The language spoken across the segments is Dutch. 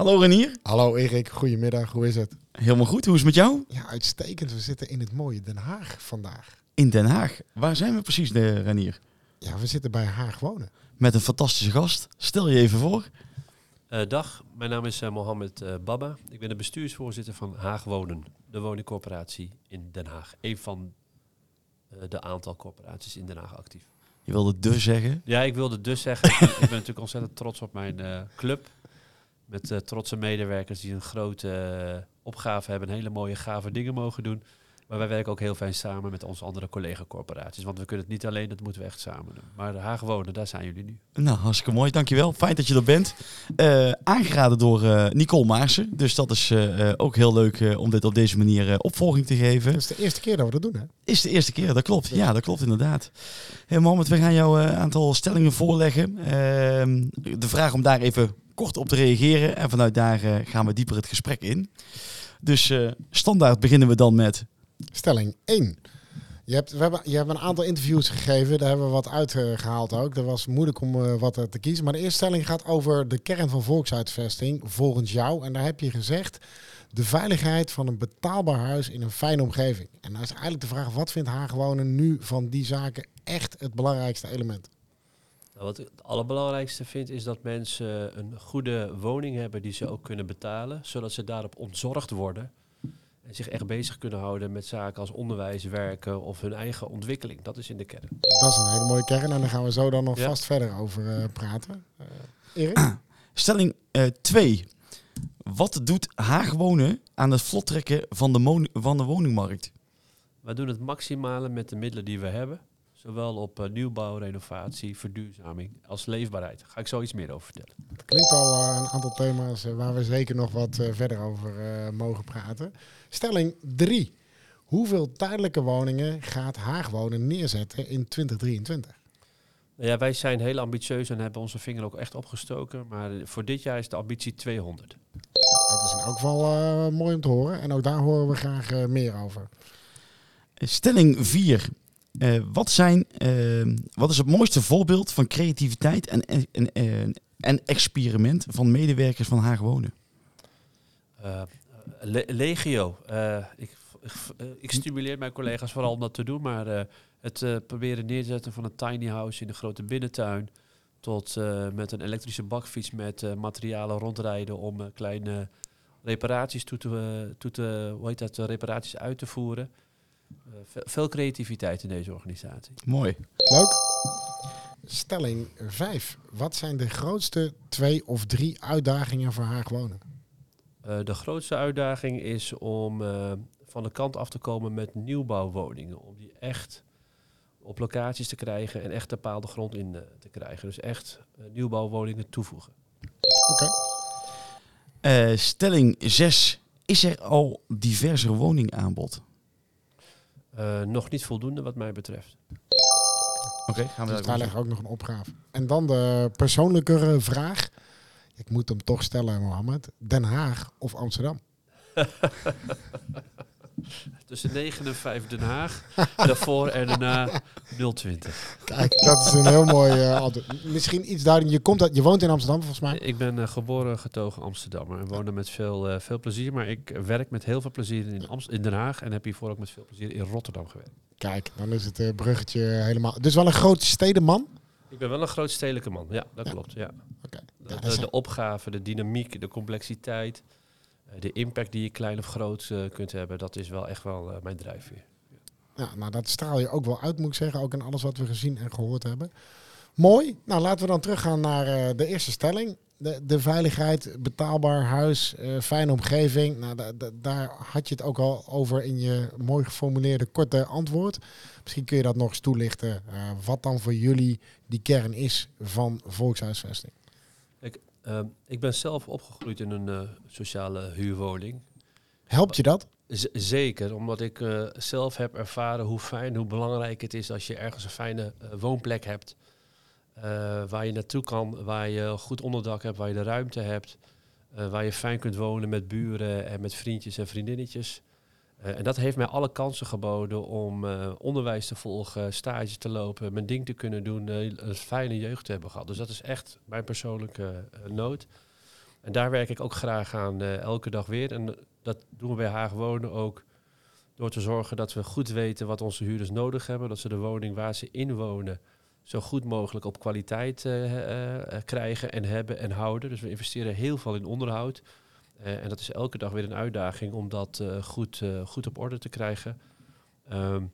Hallo Renier. Hallo Erik, goedemiddag. Hoe is het? Helemaal goed. Hoe is het met jou? Ja, uitstekend. We zitten in het mooie Den Haag vandaag. In Den Haag. Waar zijn we precies, de Renier? Ja, we zitten bij Haag wonen. Met een fantastische gast. Stel je even voor. Uh, dag, mijn naam is uh, Mohamed uh, Baba. Ik ben de bestuursvoorzitter van Haag Wonen, de woningcorporatie in Den Haag. Een van de aantal corporaties in Den Haag actief. Je wilde dus zeggen? Ja, ik wilde dus zeggen. ik, ben, ik ben natuurlijk ontzettend trots op mijn club. Met trotse medewerkers die een grote opgave hebben, hele mooie gave dingen mogen doen. Maar wij werken ook heel fijn samen met onze andere collega-corporaties. Want we kunnen het niet alleen, dat moeten we echt samen doen. Maar de Haag wonen, daar zijn jullie nu. Nou, hartstikke mooi. Dankjewel. Fijn dat je er bent. Uh, aangeraden door uh, Nicole Maarsen. Dus dat is uh, ook heel leuk om dit op deze manier opvolging te geven. Het is de eerste keer dat we dat doen, hè? Is de eerste keer, dat klopt. Ja, dat klopt inderdaad. Hey, Mohamed, we gaan jou een aantal stellingen voorleggen. Ehm, de vraag om daar even kort op te reageren. En vanuit daar gaan we dieper het gesprek in. Dus standaard beginnen we dan met Stelling 1. Je hebt, we hebben, je hebt een aantal interviews gegeven, daar hebben we wat uitgehaald ook. Dat was moeilijk om uh, wat te kiezen. Maar de eerste stelling gaat over de kern van volksuitvesting, volgens jou. En daar heb je gezegd, de veiligheid van een betaalbaar huis in een fijne omgeving. En dan is eigenlijk de vraag, wat vindt Haagwonen nu van die zaken echt het belangrijkste element? Nou, wat ik het allerbelangrijkste vind, is dat mensen een goede woning hebben die ze ook kunnen betalen, zodat ze daarop ontzorgd worden en zich echt bezig kunnen houden met zaken als onderwijs, werken of hun eigen ontwikkeling. Dat is in de kern. Dat is een hele mooie kern en daar gaan we zo dan nog vast verder over uh, praten. Uh, Erik? Stelling 2. Uh, Wat doet Haag wonen aan het vlottrekken van de, van de woningmarkt? Wij doen het maximale met de middelen die we hebben. Zowel op uh, nieuwbouw, renovatie, verduurzaming als leefbaarheid. Daar ga ik zo iets meer over vertellen. Het klinkt al uh, een aantal thema's uh, waar we zeker nog wat verder over mogen praten. Stelling 3. Hoeveel tijdelijke woningen gaat Haagwonen neerzetten in 2023? Ja, wij zijn heel ambitieus en hebben onze vinger ook echt opgestoken. Maar voor dit jaar is de ambitie 200. Dat is in elk geval mooi om te horen. En ook daar horen we graag meer over. Stelling 4. Uh, wat, zijn, uh, wat is het mooiste voorbeeld van creativiteit en, en, en, en experiment van medewerkers van Haag Wonen? Le legio. Ik, ik, stimuleer mijn collega's vooral om dat te doen, maar het proberen neerzetten van een tiny house in een grote binnentuin tot met een elektrische bakfiets met materialen rondrijden om kleine reparaties toe te, toe te, reparaties uit te voeren. Uh, veel creativiteit in deze organisatie. Mooi. Leuk. Stelling 5. Wat zijn de grootste twee of drie uitdagingen voor Haag wonen? Uh, de grootste uitdaging is om uh, van de kant af te komen met nieuwbouwwoningen. Om die echt op locaties te krijgen en echt bepaalde grond in te krijgen. Dus echt nieuwbouwwoningen toevoegen. Oké. Okay. stelling 6. Is er al diverser woningaanbod? Uh, nog niet voldoende wat mij betreft. Oké, okay, gaan we dus daar leggen ook nog een opgave. En dan de persoonlijkere vraag. Ik moet hem toch stellen, Mohammed. Den Haag of Amsterdam? Tussen 9 en 5 Den Haag. daarvoor en daarna 020. Kijk, dat is een heel mooi uh, Misschien iets duidelijk. Je, komt uit, je woont in Amsterdam volgens mij. Ik ben uh, geboren getogen Amsterdammer. En woon er met veel, uh, veel plezier. Maar ik werk met heel veel plezier in, Amst in Den Haag. En heb hiervoor ook met veel plezier in Rotterdam gewerkt. Kijk, dan is het bruggetje helemaal... Dus wel een grote stedenman? Ik ben wel een groot stedelijke man. Ja, dat ja. klopt. Ja. Okay. De, de, de opgave, de dynamiek, de complexiteit de impact die je klein of groot uh, kunt hebben, dat is wel echt wel uh, mijn drijfveer. Ja, nou dat straal je ook wel uit, moet ik zeggen. Ook in alles wat we gezien en gehoord hebben. Mooi. Nou, laten we dan teruggaan naar uh, de eerste stelling. De, de veiligheid, betaalbaar huis, fijne omgeving. Nou, daar had je het ook al over in je mooi geformuleerde korte antwoord. Misschien kun je dat nog eens toelichten. wat dan voor jullie die kern is van volkshuisvesting. Uh, ik ben zelf opgegroeid in een uh, sociale huurwoning. Helpt je dat? Z zeker, omdat ik uh, zelf heb ervaren hoe fijn, hoe belangrijk het is als je ergens een fijne eh, woonplek hebt. waar je naartoe kan, waar je goed onderdak hebt, waar je de ruimte hebt. waar je fijn kunt wonen met buren en met vriendjes en vriendinnetjes. Uh, en dat heeft mij alle kansen geboden om uh, onderwijs te volgen, stage te lopen, mijn ding te kunnen doen, uh, een fijne jeugd te hebben gehad. Dus dat is echt mijn persoonlijke nood. En daar werk ik ook graag aan, eh, elke dag weer. En dat doen we bij Haag Wonen ook door te zorgen dat we goed weten wat onze huurders nodig hebben. Dat ze de woning waar ze in wonen zo goed mogelijk op kwaliteit eh, eh, krijgen en hebben en houden. Dus we investeren heel veel in onderhoud. Eh, en dat is elke dag weer een uitdaging om dat eh, goed, eh, goed op orde te krijgen. Ehm,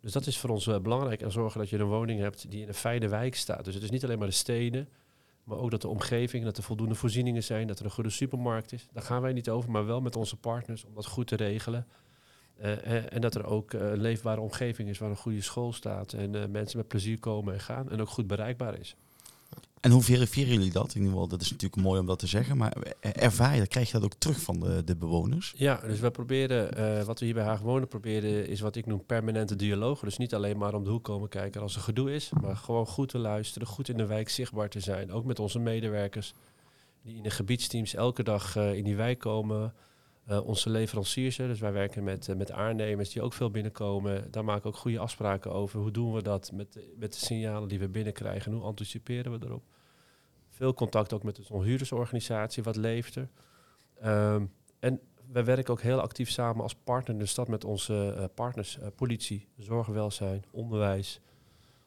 dus dat is voor ons belangrijk. En zorgen dat je een woning hebt die in een fijne wijk staat. Dus het is niet alleen maar de stenen, maar ook dat de omgeving, dat er voldoende voorzieningen zijn, dat er een goede supermarkt is. Daar gaan wij niet over, maar wel met onze partners om dat goed te regelen. En, dat er ook een leefbare omgeving is waar een goede school staat en mensen met plezier komen en gaan en ook goed bereikbaar is. En hoe verifiëren jullie dat? In ieder geval, dat is natuurlijk mooi om dat te zeggen, maar ervaar je dat? Krijg je dat ook terug van de, de bewoners? Ja, dus we proberen, eh, wat we hier bij Haag Wonen proberen, is wat ik noem permanente dialoog. Dus niet alleen maar om de hoek komen kijken als er gedoe is, maar gewoon goed te luisteren, goed in de wijk zichtbaar te zijn. Ook met onze medewerkers die in de gebiedsteams elke dag eh, in die wijk komen. Eh, onze leveranciers, dus wij werken met, met aannemers die ook veel binnenkomen. Daar maken we ook goede afspraken over. Hoe doen we dat met, met de signalen die we binnenkrijgen? Hoe anticiperen we erop? Veel contact ook met onze huurdersorganisatie. Wat leeft? Ehm, en wij werken ook heel actief samen als partner in de stad met onze eh, partners, eh, politie, zorgwelzijn, onderwijs.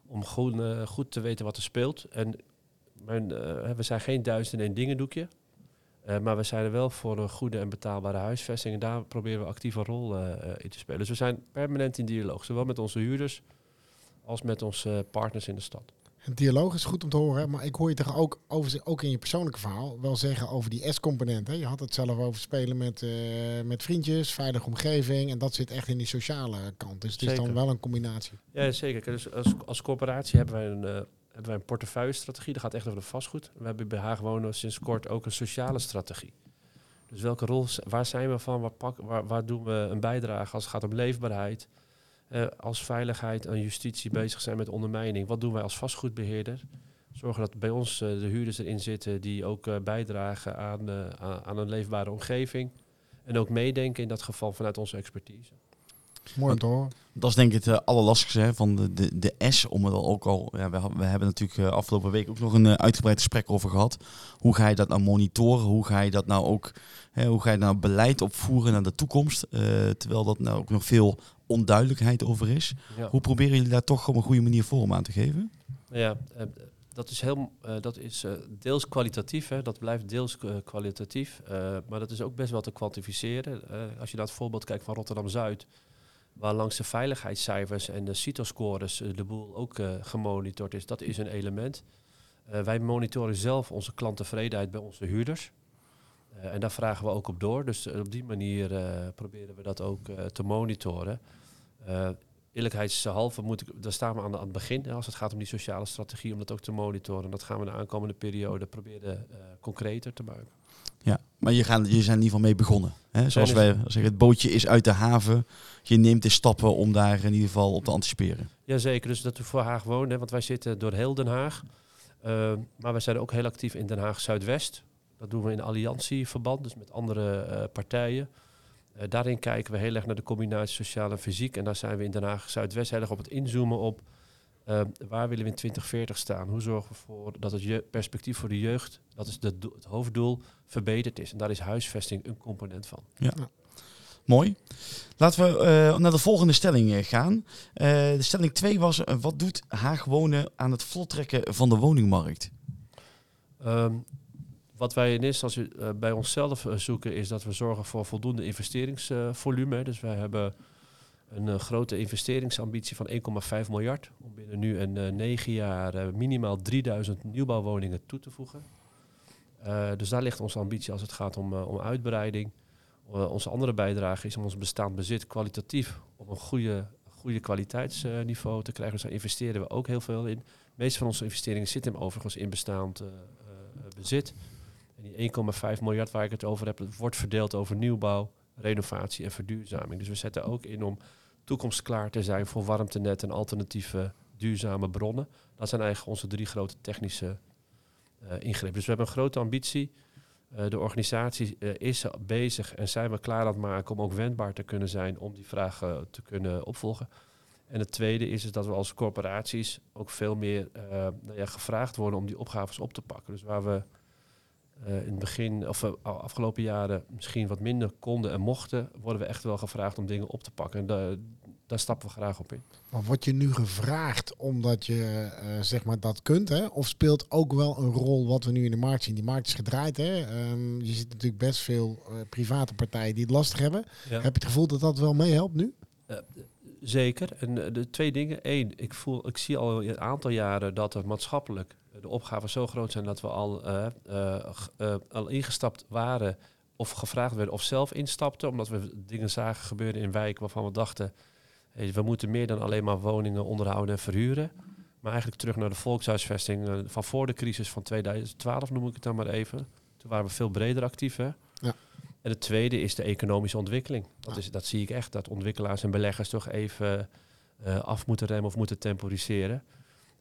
Om goed, eh, goed te weten wat er speelt. En we zijn geen duizend en één dingen doekje. Maar we zijn er wel voor een goede en betaalbare huisvesting. En daar proberen we een rol eh, eh, in te spelen. Dus we zijn permanent in dialoog. Zowel met onze huurders als met onze partners in de stad. Het dialoog is goed om te horen, maar ik hoor je toch ook, over, ook in je persoonlijke verhaal wel zeggen over die S-component. Je had het zelf over spelen met, eh, met vriendjes, veilige omgeving en dat zit echt in die sociale kant. Dus het is dan wel een combinatie. Ja, zeker. Dus als, als corporatie hebben wij een, eh, hebben wij een portefeuille-strategie. Dat gaat echt over de vastgoed. We hebben bij Haag Wonen sinds kort ook een sociale strategie. Dus welke rol, waar zijn we van? Waar, pak, waar, waar doen we een bijdrage als het gaat om leefbaarheid? Eh, als veiligheid en justitie bezig zijn met ondermijning. Wat doen wij als vastgoedbeheerder? Zorgen dat bij ons eh, de huurders erin zitten die ook eh, bijdragen aan, aan een leefbare omgeving. En ook meedenken in dat geval vanuit onze expertise. Mooi om te horen. Dat is denk ik het eh, allerlastigste hè, van de, de, de S. Om het al ook al. Ja, we, we hebben natuurlijk eh, afgelopen week ook nog een eh, uitgebreid gesprek over gehad. Hoe ga je dat nou monitoren? Hoe ga je dat nou ook? Hè, hoe ga je nou beleid opvoeren naar de toekomst? Eh, terwijl dat nou ook nog veel onduidelijkheid over is. Ja. Hoe proberen jullie daar toch op een goede manier vorm aan te geven? Ja, dat is, heel, eh, dat is deels kwalitatief, hè. dat blijft deels kwalitatief. eh, maar dat is ook best wel te kwantificeren. Eh, als je naar het voorbeeld kijkt van Rotterdam-Zuid, waar langs de veiligheidscijfers en de CITO-scores eh, de boel ook eh, gemonitord is, dat is een element. Eh, wij monitoren zelf onze klanttevredenheid bij onze huurders. En daar vragen we ook op door. Dus op die manier proberen we dat ook te monitoren. Eerlijkheidshalve moet ik, daar staan we aan, aan het begin. als het gaat om die sociale strategie, om dat ook te monitoren. Dat gaan we de aankomende periode proberen concreter te maken. Ja, maar je, gaat, je zijn in ieder geval mee begonnen. Hè? Zoals wij zeggen, het bootje is uit de haven. Je neemt de stappen om daar in ieder geval op te anticiperen. Jazeker, dus dat we voor Haag wonen, hè, want wij zitten door heel Den Haag. Eh, maar wij zijn ook heel actief in Den Haag Zuidwest. Dat doen we in alliantieverband, dus met andere eh, partijen. Eh, daarin kijken we heel erg naar de combinatie sociaal en fysiek. En daar zijn we in Den Haag Zuidwest heel erg op het inzoomen op. eh, waar willen we in 2040 staan? Hoe zorgen we ervoor dat het je perspectief voor de jeugd, dat is de het hoofddoel, verbeterd is? En daar is huisvesting een component van. Mooi. Laten we eh, naar de volgende stelling eh, gaan. Eh, de stelling 2 was, wat doet Haag wonen aan het vlottrekken van de woningmarkt? Ehm, wat wij in eerste instantie bij onszelf zoeken is dat we zorgen voor voldoende investeringsvolume. dus wij hebben een eh, grote investeringsambitie van 1,5 miljard om binnen nu en eh, negen jaar eh, minimaal 3000 nieuwbouwwoningen toe te voegen. Eh, dus daar ligt onze ambitie als het gaat om, eh, om uitbreiding. Eh, onze andere bijdrage is om ons bestaand bezit kwalitatief op een goede, goede kwaliteitsniveau te krijgen. Dus daar investeren we ook heel veel in. De meeste van onze investeringen zitten hem overigens in bestaand eh, eh, bezit. En die 1,5 miljard waar ik het over heb, wordt verdeeld over nieuwbouw, renovatie en verduurzaming. Dus we zetten ook in om toekomstklaar te zijn voor warmtenet en alternatieve duurzame bronnen. Dat zijn eigenlijk onze drie grote technische eh, ingrepen. Dus we hebben een grote ambitie. Eh, de organisatie eh, is bezig en zijn we klaar aan het maken om ook wendbaar te kunnen zijn om die vragen te kunnen opvolgen. En het tweede is, dat we als corporaties ook veel meer nou ja, gevraagd worden om die opgaves op te pakken. Dus waar we eh, in het begin, of uh, afgelopen jaren misschien wat minder konden en mochten, worden we echt wel gevraagd om dingen op te pakken. En da daar stappen we graag op in. Maar word je nu gevraagd omdat je uh, zeg maar dat kunt, hè? Of speelt ook wel een rol wat we nu in de markt zien? Die markt is gedraaid, hè? Um, je ziet natuurlijk best veel private partijen die het lastig hebben. Ja. Heb je het gevoel dat dat wel meehelpt nu? zeker. En de twee dingen. Eén, ik, voel, ik zie al een aantal jaren dat er maatschappelijk de opgaven zo groot zijn dat we al, uh, uh, al ingestapt waren of gevraagd werden of zelf instapten, omdat we dingen zagen gebeuren in wijken waarvan we dachten, hey, we moeten meer dan alleen maar woningen onderhouden en verhuren. Maar eigenlijk terug naar de volkshuisvesting van voor de crisis van 2012 noem ik het dan maar even. Toen waren we veel breder actief. Hè? Ja. En het tweede is de economische ontwikkeling. Dat, is, dat zie ik echt, dat ontwikkelaars en beleggers toch even af moeten remmen of moeten temporiseren.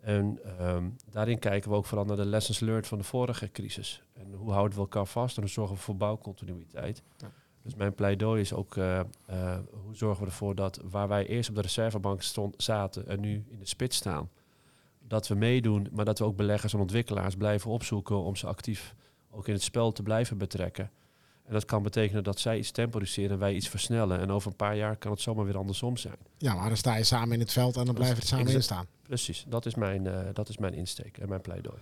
En um, daarin kijken we ook vooral naar de lessons learned van de vorige crisis. En hoe houden we elkaar vast en hoe zorgen we voor bouwcontinuïteit. Ja. Dus mijn pleidooi is ook, uh, uh, hoe zorgen we ervoor dat waar wij eerst op de reservebank stond, zaten en nu in de spits staan, dat we meedoen, maar dat we ook beleggers en ontwikkelaars blijven opzoeken om ze actief ook in het spel te blijven betrekken. En dat kan betekenen dat zij iets temporiseren en wij iets versnellen. En over een paar jaar kan het zomaar weer andersom zijn. Ja, maar dan sta je samen in het veld en dan blijven we er samen in staan. Precies, dat is mijn, uh, dat is mijn insteek en mijn pleidooi.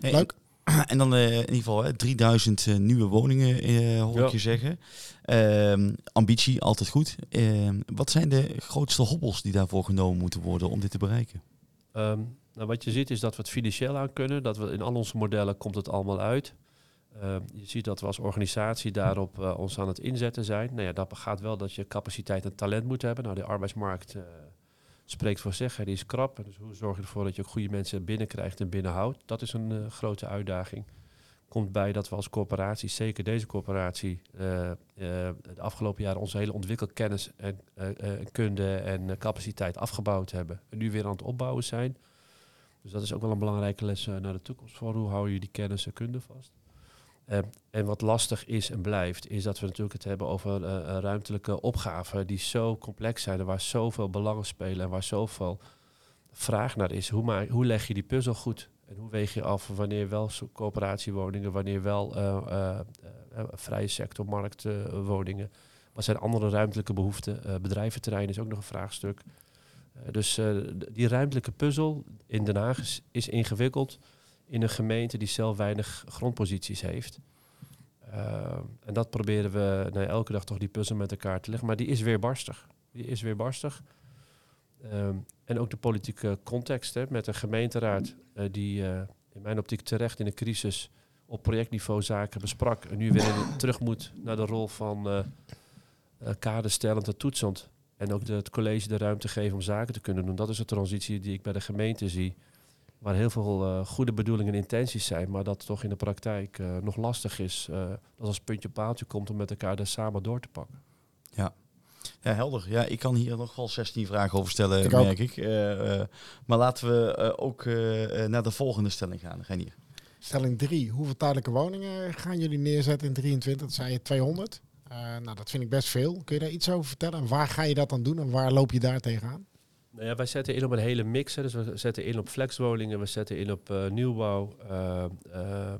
Hey, Leuk. En dan uh, in ieder geval hè, 3000 uh, nieuwe woningen, uh, hoor ja. ik je zeggen. Ehm, ambitie, altijd goed. Ehm, wat zijn de grootste hobbels die daarvoor genomen moeten worden om dit te bereiken? Um, nou, wat je ziet is dat we het financieel aan kunnen. Dat we in al onze modellen komt het allemaal uit. Uh, je ziet dat we als organisatie daarop uh, ons aan het inzetten zijn. Nou ja, dat gaat wel dat je capaciteit en talent moet hebben. Nou, de arbeidsmarkt uh, spreekt voor zich, die is krap. Dus hoe zorg je ervoor dat je ook goede mensen binnenkrijgt en binnenhoudt? Dat is een grote uitdaging. Komt bij dat we als corporatie, zeker deze corporatie, de afgelopen jaren onze hele ontwikkelkennis en kunde en capaciteit afgebouwd hebben. En nu weer aan het opbouwen zijn. Dus dat is ook wel een belangrijke les naar de toekomst. Voor hoe hou je die kennis en kunde vast? Uh, en wat lastig is en blijft, is dat we natuurlijk het hebben over uh, ruimtelijke opgaven die zo complex zijn en waar zoveel belangen spelen en waar zoveel vraag naar is. Hoe, maak, hoe leg je die puzzel goed? En hoe weeg je af wanneer wel coöperatiewoningen, wanneer wel uh, vrije sector, marktwoningen? wat zijn andere ruimtelijke behoeften? bedrijventerrein is ook nog een vraagstuk. dus die ruimtelijke puzzel in Den Haag is ingewikkeld in een gemeente die zelf weinig grondposities heeft. Uh, en dat proberen we nou, elke dag toch die puzzel met elkaar te leggen. Maar die is weer barstig. Die is weer barstig. Um, en ook de politieke context hè, met een gemeenteraad uh, die uh, in mijn optiek terecht in de crisis op projectniveau zaken besprak. En nu weer terug moet naar de rol van kaderstellend en toetsend. En ook de, het college de ruimte geven om zaken te kunnen doen. Dat is de transitie die ik bij de gemeente zie waar heel veel uh, goede bedoelingen en intenties zijn, maar dat toch in de praktijk uh, nog lastig is. Uh, dat als puntje paaltje komt om met elkaar daar samen door te pakken. Ja. Ja, helder. Ja, ik kan hier nog wel 16 vragen over stellen, ik merk ik. maar laten we ook naar de volgende stelling gaan. Renier. Stelling 3. Hoeveel tijdelijke woningen gaan jullie neerzetten in 23? Dat zei je 200. nou, dat vind ik best veel. Kun je daar iets over vertellen? En waar ga je dat dan doen en waar loop je daar tegenaan? Nou ja, wij zetten in op een hele mix. Hè. Dus we zetten in op flexwoningen, we zetten in op uh, nieuwbouw, uh, uh,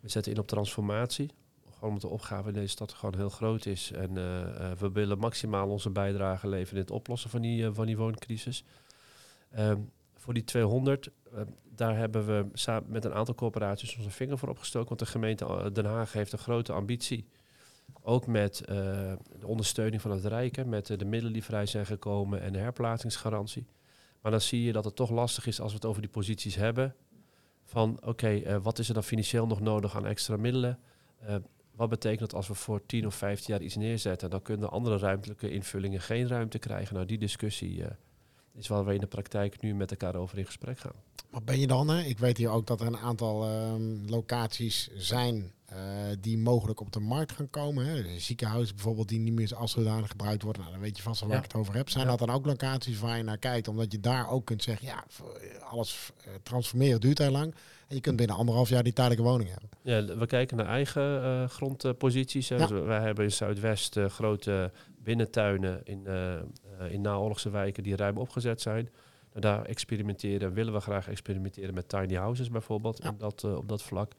we zetten in op transformatie. Gewoon omdat de opgave in deze stad gewoon heel groot is. En we willen maximaal onze bijdrage leveren in het oplossen van die, van die wooncrisis. Ehm, voor die 200, daar hebben we samen met een aantal corporaties onze vinger voor opgestoken. Want de gemeente Den Haag heeft een grote ambitie ook met uh, de ondersteuning van het Rijk, met uh, de middelen die vrij zijn gekomen en de herplaatsingsgarantie. Maar dan zie je dat het toch lastig is als we het over die posities hebben. Van oké, uh, wat is er dan financieel nog nodig aan extra middelen? wat betekent dat als we voor 10 of 15 jaar iets neerzetten? Dan kunnen andere ruimtelijke invullingen geen ruimte krijgen. Nou, die discussie is waar we in de praktijk nu met elkaar over in gesprek gaan. Maar ben je dan, hè? ik weet hier ook dat er een aantal um, locaties zijn uh, die mogelijk op de markt gaan komen. Hè. Ziekenhuizen bijvoorbeeld die niet meer als zodanig gebruikt worden. Nou, dan weet je vast wel waar ja. ik het over heb. Zijn ja. dat dan ook locaties waar je naar kijkt? Omdat je daar ook kunt zeggen, ja, alles uh, transformeren duurt heel lang. En je kunt binnen anderhalf jaar die tijdelijke woning hebben. Ja, we kijken naar eigen uh, grondposities. Ja. Dus wij hebben in Zuidwest grote binnentuinen in, in naoorlogse wijken die ruim opgezet zijn. En daar experimenteren, willen we graag experimenteren met tiny houses bijvoorbeeld, ja. op, dat, op dat vlak.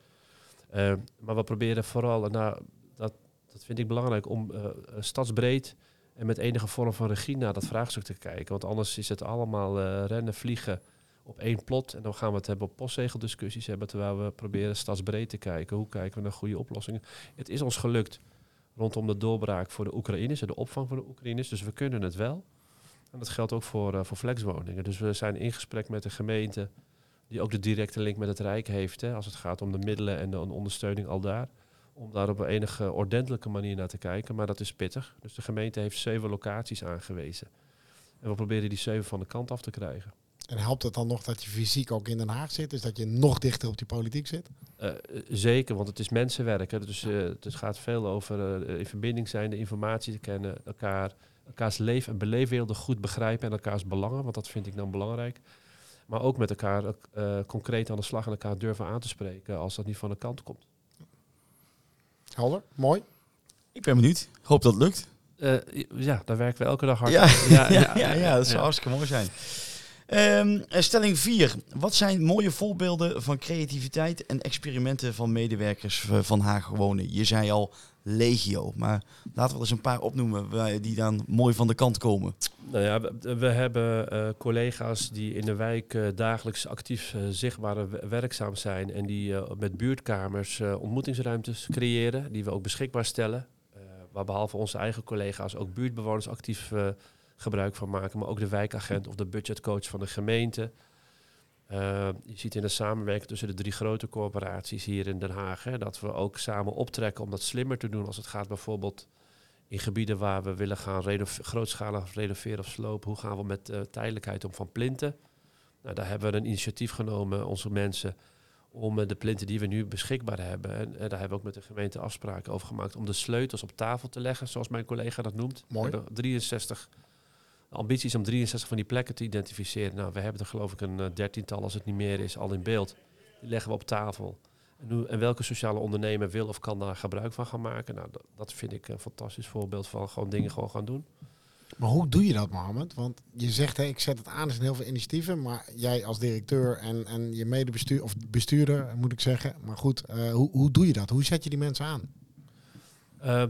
Eh, maar we proberen vooral, en nou, dat, dat vind ik belangrijk, om eh, eh, stadsbreed en met enige vorm van regie naar dat vraagstuk te kijken. Want anders is het allemaal eh, rennen, vliegen op één plot. En dan gaan we het hebben op postzegeldiscussies hebben, terwijl we proberen stadsbreed te kijken. Hoe kijken we naar goede oplossingen? Het is ons gelukt rondom de doorbraak voor de Oekraïners en de opvang van de Oekraïners. Dus we kunnen het wel. En dat geldt ook voor, eh, voor flexwoningen. Dus we zijn in gesprek met de gemeente, die ook de directe link met het Rijk heeft, hè, als het gaat om de middelen en de ondersteuning al daar. Om daar op een enige ordentelijke manier naar te kijken. Maar dat is pittig. Dus de gemeente heeft zeven locaties aangewezen. En we proberen die zeven van de kant af te krijgen. En helpt het dan nog dat je fysiek ook in Den Haag zit? Dus dat je nog dichter op die politiek zit? Eh, eh, zeker, want het is mensenwerk. Hè. Dus eh, het gaat veel over eh, in verbinding zijn, de informatie te kennen, elkaar, elkaars leef- en beleefwerelden goed begrijpen en elkaars belangen, want dat vind ik dan belangrijk. Maar ook met elkaar eh, concreet aan de slag en elkaar durven aan te spreken als dat niet van de kant komt. Helder, mooi. Ik ben benieuwd. Hoop dat het lukt. Eh, ja, daar werken we elke dag hard Ja, aan. ja, ja, ja, dat zou ja. hartstikke mooi zijn. Ehm, eh, stelling 4. Wat zijn mooie voorbeelden van creativiteit en experimenten van medewerkers eh, van Haag? Je zei al legio, maar laten we er eens een paar opnoemen die dan mooi van de kant komen. Nou ja, we, hebben eh, collega's die in de wijk eh, dagelijks actief eh, zichtbaar werkzaam zijn en die met buurtkamers ontmoetingsruimtes creëren, die we ook beschikbaar stellen. Waar behalve onze eigen collega's ook buurtbewoners actief gebruik van maken, maar ook de wijkagent of de budgetcoach van de gemeente. Eh, je ziet in de samenwerking tussen de drie grote corporaties hier in Den Haag hè, dat we ook samen optrekken om dat slimmer te doen als het gaat bijvoorbeeld in gebieden waar we willen gaan grootschalig renoveren of slopen. Hoe gaan we met eh, tijdelijkheid om van plinten? Nou, daar hebben we een initiatief genomen, onze mensen, om eh, de plinten die we nu beschikbaar hebben. En, eh, daar hebben we ook met de gemeente afspraken over gemaakt om de sleutels op tafel te leggen, zoals mijn collega dat noemt. Mooi. We hebben 63 ambities om 63 van die plekken te identificeren. Nou, we hebben er geloof ik een eh, dertiental, als het niet meer is, al in beeld. Die leggen we op tafel. En, hoe, en welke sociale ondernemer wil of kan daar gebruik van gaan maken? Nou, dat, dat vind ik een fantastisch voorbeeld van gewoon dingen gewoon gaan doen. Maar hoe doe je dat, Mohammed? Want je zegt, hè, ik zet het aan, er zijn heel veel initiatieven. Maar jij als directeur en, en je medebestuur, of bestuurder moet ik zeggen. Maar goed, eh, hoe, hoe doe je dat? Hoe zet je die mensen aan? Eh,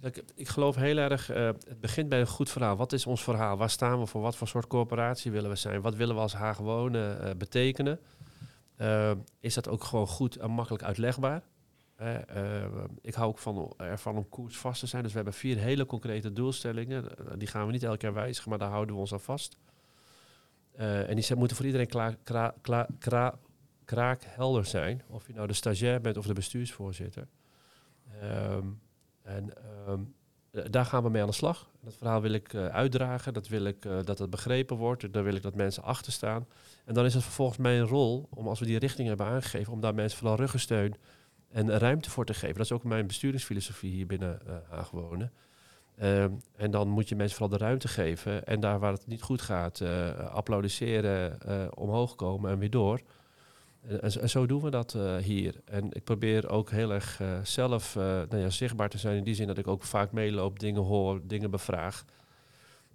kijk, ik geloof heel erg, eh, het begint bij een goed verhaal. Wat is ons verhaal? Waar staan we voor? Wat voor soort corporatie willen we zijn? Wat willen we als Haag wonen eh, betekenen? Eh, is dat ook gewoon goed en makkelijk uitlegbaar? Ik hou ook van, ervan om koers vast te zijn. Dus we hebben vier hele concrete doelstellingen. Die gaan we niet elke keer wijzigen, maar daar houden we ons aan vast. En die moeten voor iedereen klaar, kra, kla- kra- kraakhelder zijn. Of je nou de stagiair bent of de bestuursvoorzitter. Ehm, en ehm, eh, daar gaan we mee aan de slag. Dat verhaal wil ik eh, uitdragen. Dat wil ik eh, dat het begrepen wordt. Daar wil ik dat mensen achter staan. En dan is het vervolgens mijn rol, om als we die richting hebben aangegeven, om daar mensen vooral ruggensteun en ruimte voor te geven. Dat is ook mijn besturingsfilosofie hier binnen eh Haag wonen. Ehm, en dan moet je mensen vooral de ruimte geven. En daar waar het niet goed gaat, applaudisseren, omhoog komen en weer door. En, en zo- en zo doen we dat eh, hier. En ik probeer ook heel erg eh, zelf eh, nou ja, zichtbaar te zijn in die zin dat ik ook vaak meeloop, dingen hoor, dingen bevraag.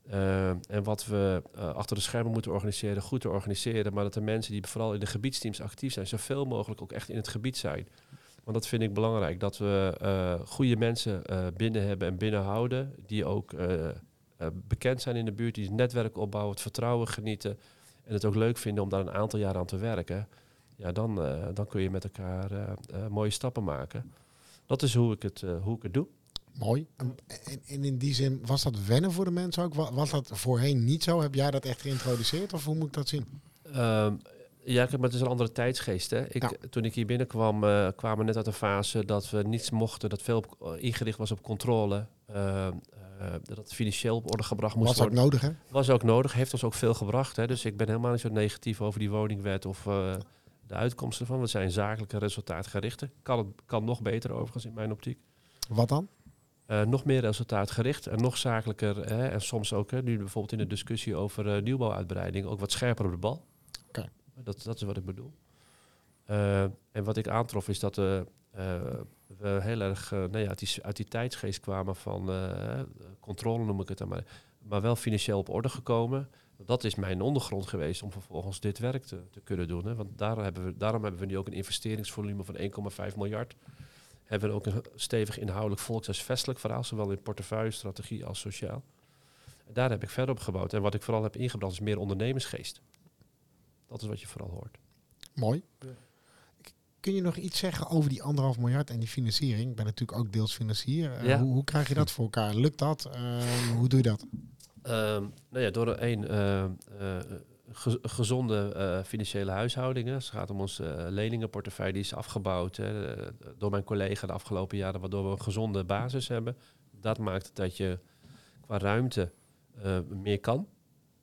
Eh, en wat we eh, achter de schermen moeten organiseren, goed te organiseren. Maar dat de mensen die vooral in de gebiedsteams actief zijn, zoveel mogelijk ook echt in het gebied zijn. Want dat vind ik belangrijk, dat we eh, goede mensen eh, binnen hebben en binnenhouden. Die ook eh, eh, bekend zijn in de buurt, die het netwerk opbouwen, het vertrouwen genieten. En het ook leuk vinden om daar een aantal jaar aan te werken. Ja, dan, eh, dan kun je met elkaar eh, eh, mooie stappen maken. Dat is hoe ik het, hoe ik het doe. Mooi. En, en- in die zin, was dat wennen voor de mensen ook? Wa- Was dat voorheen niet zo? Heb jij dat echt geïntroduceerd of hoe moet ik dat zien? Ehm, ja, maar het is een andere tijdsgeest. Hè? Ik, Ja. Toen ik hier binnenkwam, kwamen we net uit een fase dat we niets mochten, dat veel op, ingericht was op controle. Ehm, eh, dat het financieel op orde gebracht moest Was ook worden. nodig, hè? Was ook nodig, heeft ons ook veel gebracht. Hè? Dus ik ben helemaal niet zo negatief over die woningwet of de uitkomsten ervan. We zijn zakelijke resultaatgerichte. Kan, het, kan nog beter overigens in mijn optiek. Wat dan? Eh, nog meer resultaatgericht en nog zakelijker. Hè, en soms ook, hè, nu bijvoorbeeld in de discussie over eh, nieuwbouwuitbreiding, ook wat scherper op de bal. Oké. Dat, dat is wat ik bedoel. Eh, en wat ik aantrof is dat we heel erg nou ja, uit, die, uit die tijdsgeest kwamen van controle, noem ik het dan maar. Maar wel financieel op orde gekomen. Dat is mijn ondergrond geweest om vervolgens dit werk te, te kunnen doen. Hè. Want daar hebben we, daarom hebben we nu ook een investeringsvolume van 1,5 miljard. Hebben we ook een stevig inhoudelijk volkshuisvestelijk verhaal, zowel in portefeuille, strategie als sociaal. En daar heb ik verder op gebouwd. En wat ik vooral heb ingebracht is meer ondernemersgeest. Dat is wat je vooral hoort. Mooi. Kun je nog iets zeggen over die anderhalf miljard en die financiering? Ik ben natuurlijk ook deels financier. Eh, Ja. hoe, hoe krijg je dat voor elkaar? Lukt dat? Eh, hoe doe je dat? Ehm, nou ja, door een eh, eh, ge- gezonde eh, financiële huishoudingen. Het gaat om onze leningenportefeuille, die is afgebouwd hè, door mijn collega de afgelopen jaren, waardoor we een gezonde basis hebben. Dat maakt dat je qua ruimte meer kan.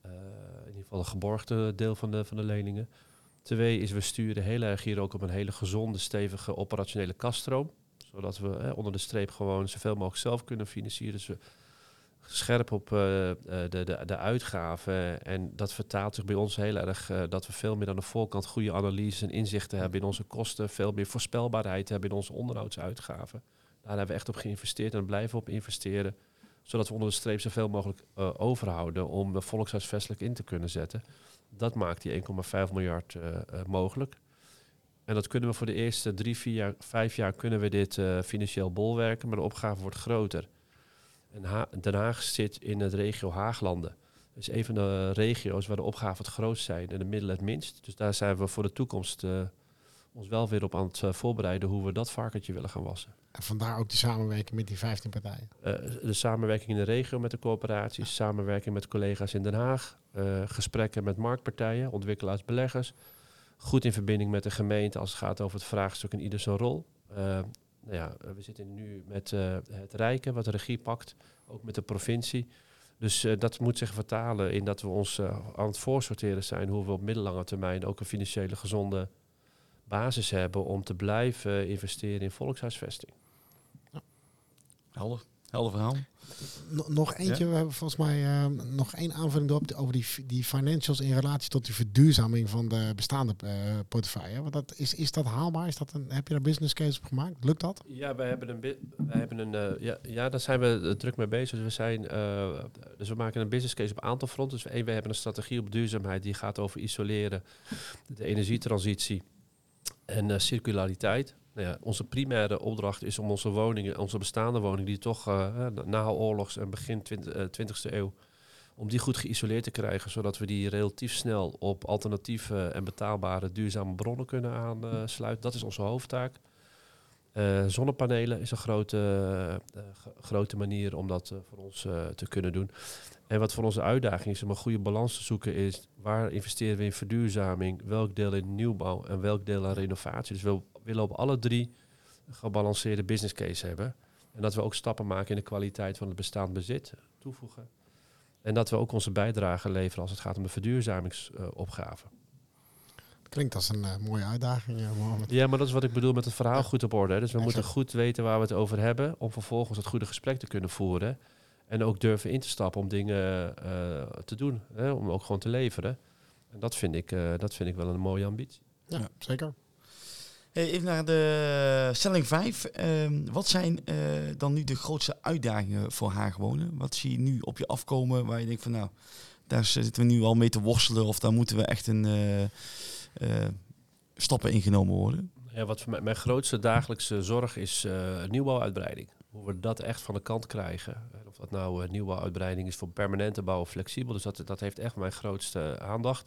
In ieder geval een geborgde deel van de, van de leningen. Twee is, we sturen heel erg hier ook op een hele gezonde, stevige operationele kaststroom. Zodat we eh, onder de streep gewoon zoveel mogelijk zelf kunnen financieren. Dus we scherp op eh, eh, de, de, de uitgaven. En dat vertaalt zich bij ons heel erg eh, dat we veel meer aan de voorkant goede analyses en inzichten hebben in onze kosten. Veel meer voorspelbaarheid hebben in onze onderhoudsuitgaven. Daar hebben we echt op geïnvesteerd en blijven op investeren. Zodat we onder de streep zoveel mogelijk overhouden om de volkshuisvestelijk in te kunnen zetten. Dat maakt die 1,5 miljard mogelijk. En dat kunnen we voor de eerste drie, vier jaar, vijf jaar kunnen we dit financieel bolwerken, maar de opgave wordt groter. En Ha- Den Haag zit in het regio Haaglanden. Dat is een van de regio's waar de opgaven het grootst zijn en de middelen het minst. Dus daar zijn we voor de toekomst eh, ons wel weer op aan het eh, voorbereiden hoe we dat varkentje willen gaan wassen. En vandaar ook die samenwerking met die 15 partijen. Eh, de samenwerking in de regio met de coöperaties, samenwerking met collega's in Den Haag, gesprekken met marktpartijen, ontwikkelaars, beleggers. Goed in verbinding met de gemeente als het gaat over het vraagstuk en ieder zijn rol. Nou ja, eh, we zitten nu met eh, het Rijken, wat de regie pakt, ook met de provincie. Dus eh, dat moet zich vertalen in dat we ons aan het voorsorteren zijn hoe we op middellange termijn ook een financiële gezonde basis hebben om te blijven investeren in volkshuisvesting. Helder, helder verhaal. Nog- eentje, we hebben volgens mij eh, nog één aanvulling erop over die, die financials in relatie tot die verduurzaming van de bestaande eh, portefeuille. Want dat, is, is dat haalbaar? Is dat een, heb je daar business case op gemaakt? Lukt dat? Ja, wij hebben een, wij hebben een eh, ja, ja, daar zijn we druk mee bezig. Dus we, zijn, eh, dus we maken een business case op een aantal fronten. Dus één, we hebben een strategie op duurzaamheid die gaat over isoleren, de energietransitie en circulariteit. Nou ja, onze primaire opdracht is om onze woningen, onze bestaande woningen, die toch eh, eh, na oorlogs en begin 20, eh, 20e eeuw, om die goed geïsoleerd te krijgen, zodat we die relatief snel op alternatieve en betaalbare duurzame bronnen kunnen aansluiten. Dat is onze hoofdtaak. Eh, zonnepanelen is een grote, eh, grote manier om dat eh, voor ons eh, te kunnen doen. En wat voor onze uitdaging is om een goede balans te zoeken is waar investeren we in verduurzaming, welk deel in nieuwbouw en welk deel aan renovatie. Dus we willen op alle drie een gebalanceerde business case hebben. En dat we ook stappen maken in de kwaliteit van het bestaand bezit toevoegen. En dat we ook onze bijdrage leveren als het gaat om de verduurzamingsopgave. Klinkt als een eh, mooie uitdaging, eh, Mohammed. Ja, maar dat is wat ik bedoel met het verhaal Ja. goed op orde. hè. Dus we moeten goed weten waar we het over hebben, om vervolgens het goede gesprek te kunnen voeren. En ook durven in te stappen om dingen eh, te doen, hè, om ook gewoon te leveren. En dat vind ik, eh, dat vind ik wel een mooie ambitie. Ja, zeker. Hey, even naar de stelling 5. wat zijn eh, dan nu de grootste uitdagingen voor Haagwonen? Wat zie je nu op je afkomen waar je denkt van nou, daar zitten we nu al mee te worstelen of daar moeten we echt een eh, eh, stappen ingenomen worden? Ja, wat voor mij, mijn grootste dagelijkse zorg is eh, nieuwbouwuitbreiding. Hoe we dat echt van de kant krijgen. En of dat nou eh, nieuwbouwuitbreiding is voor permanente bouw of flexibel. Dus dat, dat heeft echt mijn grootste aandacht.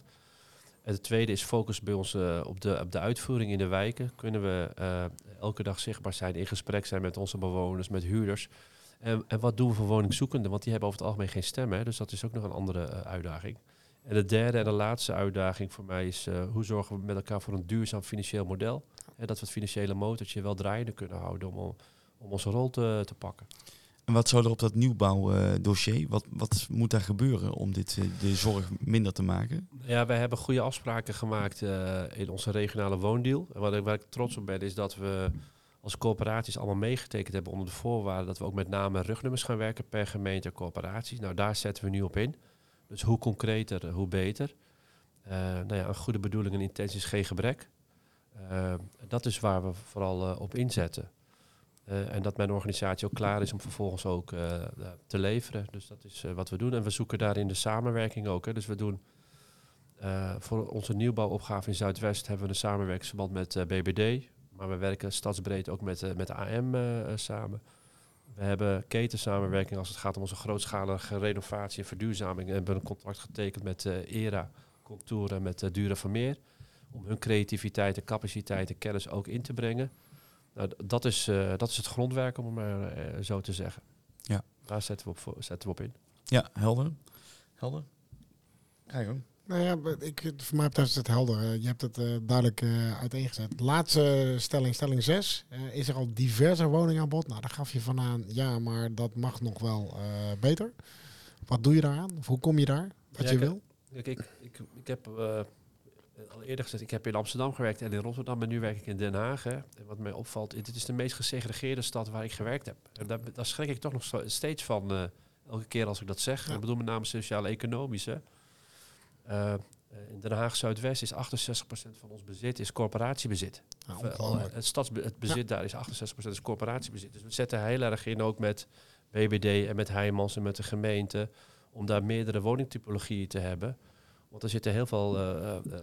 En het tweede is focus bij ons eh, op, de, op de uitvoering in de wijken. Kunnen we eh, elke dag zichtbaar zijn, in gesprek zijn met onze bewoners, met huurders. En, en wat doen we voor woningzoekenden? Want die hebben over het algemeen geen stem. Hè? Dus dat is ook nog een andere eh, uitdaging. En de derde en de laatste uitdaging voor mij is hoe zorgen we met elkaar voor een duurzaam financieel model. Hè, dat we het financiële motortje wel draaiende kunnen houden om, om onze rol te, te pakken. En wat zou er op dat nieuwbouwdossier, wat, wat moet daar gebeuren om dit, eh, de zorg minder te maken? Ja, wij hebben goede afspraken gemaakt eh, in onze regionale woondeal. En wat ik, waar ik trots op ben, is dat we als coöperaties allemaal meegetekend hebben onder de voorwaarden dat we ook met name rugnummers gaan werken per gemeente en coöperaties. Nou, daar zetten we nu op in. Dus hoe concreter, hoe beter. Eh nou ja, een goede bedoeling en intentie is geen gebrek. Eh, dat is waar we vooral eh, op inzetten. Eh, en dat mijn organisatie ook klaar is om vervolgens ook eh, te leveren. Dus dat is eh, wat we doen. En we zoeken daarin de samenwerking ook. Hè. Dus we doen voor onze nieuwbouwopgave in Zuidwest hebben we een samenwerkingsverband met BBD. Maar we werken stadsbreed ook met, met AM samen. We hebben ketensamenwerking als het gaat om onze grootschalige renovatie en verduurzaming. En we hebben een contract getekend met ERA, Contour en met Dura Vermeer. Om hun creativiteit en capaciteit en kennis ook in te brengen. Nou, dat, is, eh, dat is het grondwerk, om het maar eh, zo te zeggen. Ja. Daar zetten we op, zetten we op in. Ja, helder. Helder. Ga je gang. Nou ja, ik, voor mij betreft is het helder. Je hebt het eh, duidelijk eh, uiteengezet. Laatste stelling, stelling 6. is er al diverse woningaanbod? Nou, daar gaf je van aan, ja, maar dat mag nog wel eh, beter. Wat doe je daaraan? Of hoe kom je daar? Wat Ja, je ik- wil? Kijk, ik, ik, ik heb eh, al eerder gezegd, ik heb in Amsterdam gewerkt en in Rotterdam en nu werk ik in Den Haag. Hè. En wat mij opvalt, dit is de meest gesegregeerde stad waar ik gewerkt heb. En daar, daar schrik ik toch nog steeds van, eh, elke keer als ik dat zeg. Ja. Ik bedoel met name sociaal-economische. Eh, in Den Haag Zuidwest is 68% van ons bezit is corporatiebezit. Of, eh, het, stadsbe het bezit daar is 68% is corporatiebezit. Dus we zetten heel erg in ook met BBD en met Heijmans en met de gemeente om daar meerdere woningtypologieën te hebben. Want er zitten heel veel eh, eh, eh,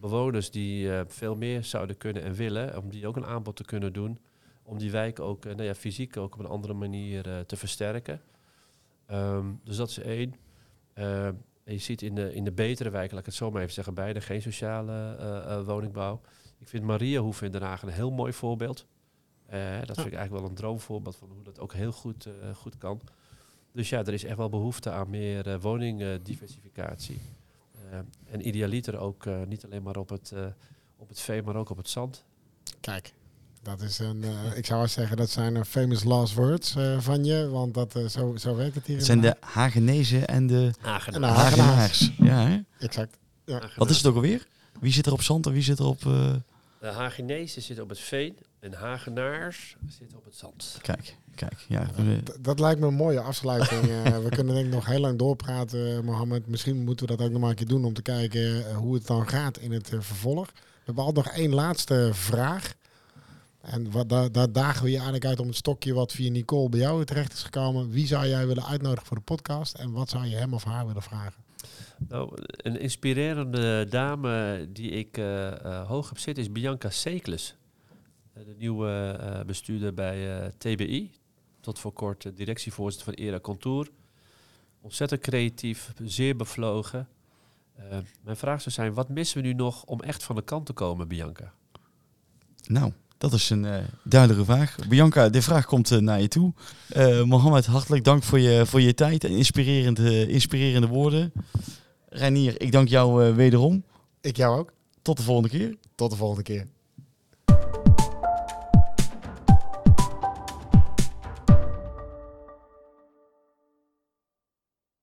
bewoners die eh, veel meer zouden kunnen en willen, om die ook een aanbod te kunnen doen, om die wijk ook eh, nou ja, fysiek ook op een andere manier eh, te versterken. Ehm, dus dat is één. Je ziet in de, in de betere wijken, laat ik het zo maar even zeggen, beide geen sociale woningbouw. Ik vind Mariahoeve in Den Haag een heel mooi voorbeeld. Dat vind ik eigenlijk wel een droomvoorbeeld van hoe dat ook heel goed, goed kan. Dus ja, er is echt wel behoefte aan meer woningdiversificatie. Eh, en idealiter ook eh, niet alleen maar op het, eh, op het vee, maar ook op het zand. Kijk, dat is een, eh, ik zou wel zeggen, dat zijn famous last words eh, van je. Want dat, zo, zo werkt het hier. Het zijn de Hagenezen en de En de Hagenaars. Ja, hè? Exact. Wat is het ook alweer? Wie zit er op zand en wie zit er op... eh, De Hagenezen zitten op het veen en Hagenaars zitten op het zand. Kijk, kijk. Ja, eh, D- Dat lijkt me een mooie afsluiting. Eh, we kunnen denk ik nog heel lang doorpraten, Mohammed. Misschien moeten we dat ook nog maar een keer doen om te kijken eh, hoe het dan gaat in het eh, vervolg. We hebben altijd nog één laatste vraag. En wat, daar, daar dagen we je eigenlijk uit om het stokje wat via Nicole bij jou terecht is gekomen. Wie zou jij willen uitnodigen voor de podcast en wat zou je hem of haar willen vragen? Nou, een inspirerende dame die ik eh, eh, hoog heb zitten is Bianca Sekles. Eh, de nieuwe bestuurder bij TBI. Tot voor kort directievoorzitter van ERA Contour. Ontzettend creatief, zeer bevlogen. Mijn vraag zou zijn, wat missen we nu nog om echt van de kant te komen, Bianca? nou, dat is een eh, duidelijke vraag. Bianca, de vraag komt naar je toe. Mohammed, hartelijk dank voor je, voor je tijd en inspirerende, inspirerende woorden. Reinier, ik dank jou eh, wederom. Ik jou ook. Tot de volgende keer. Tot de volgende keer.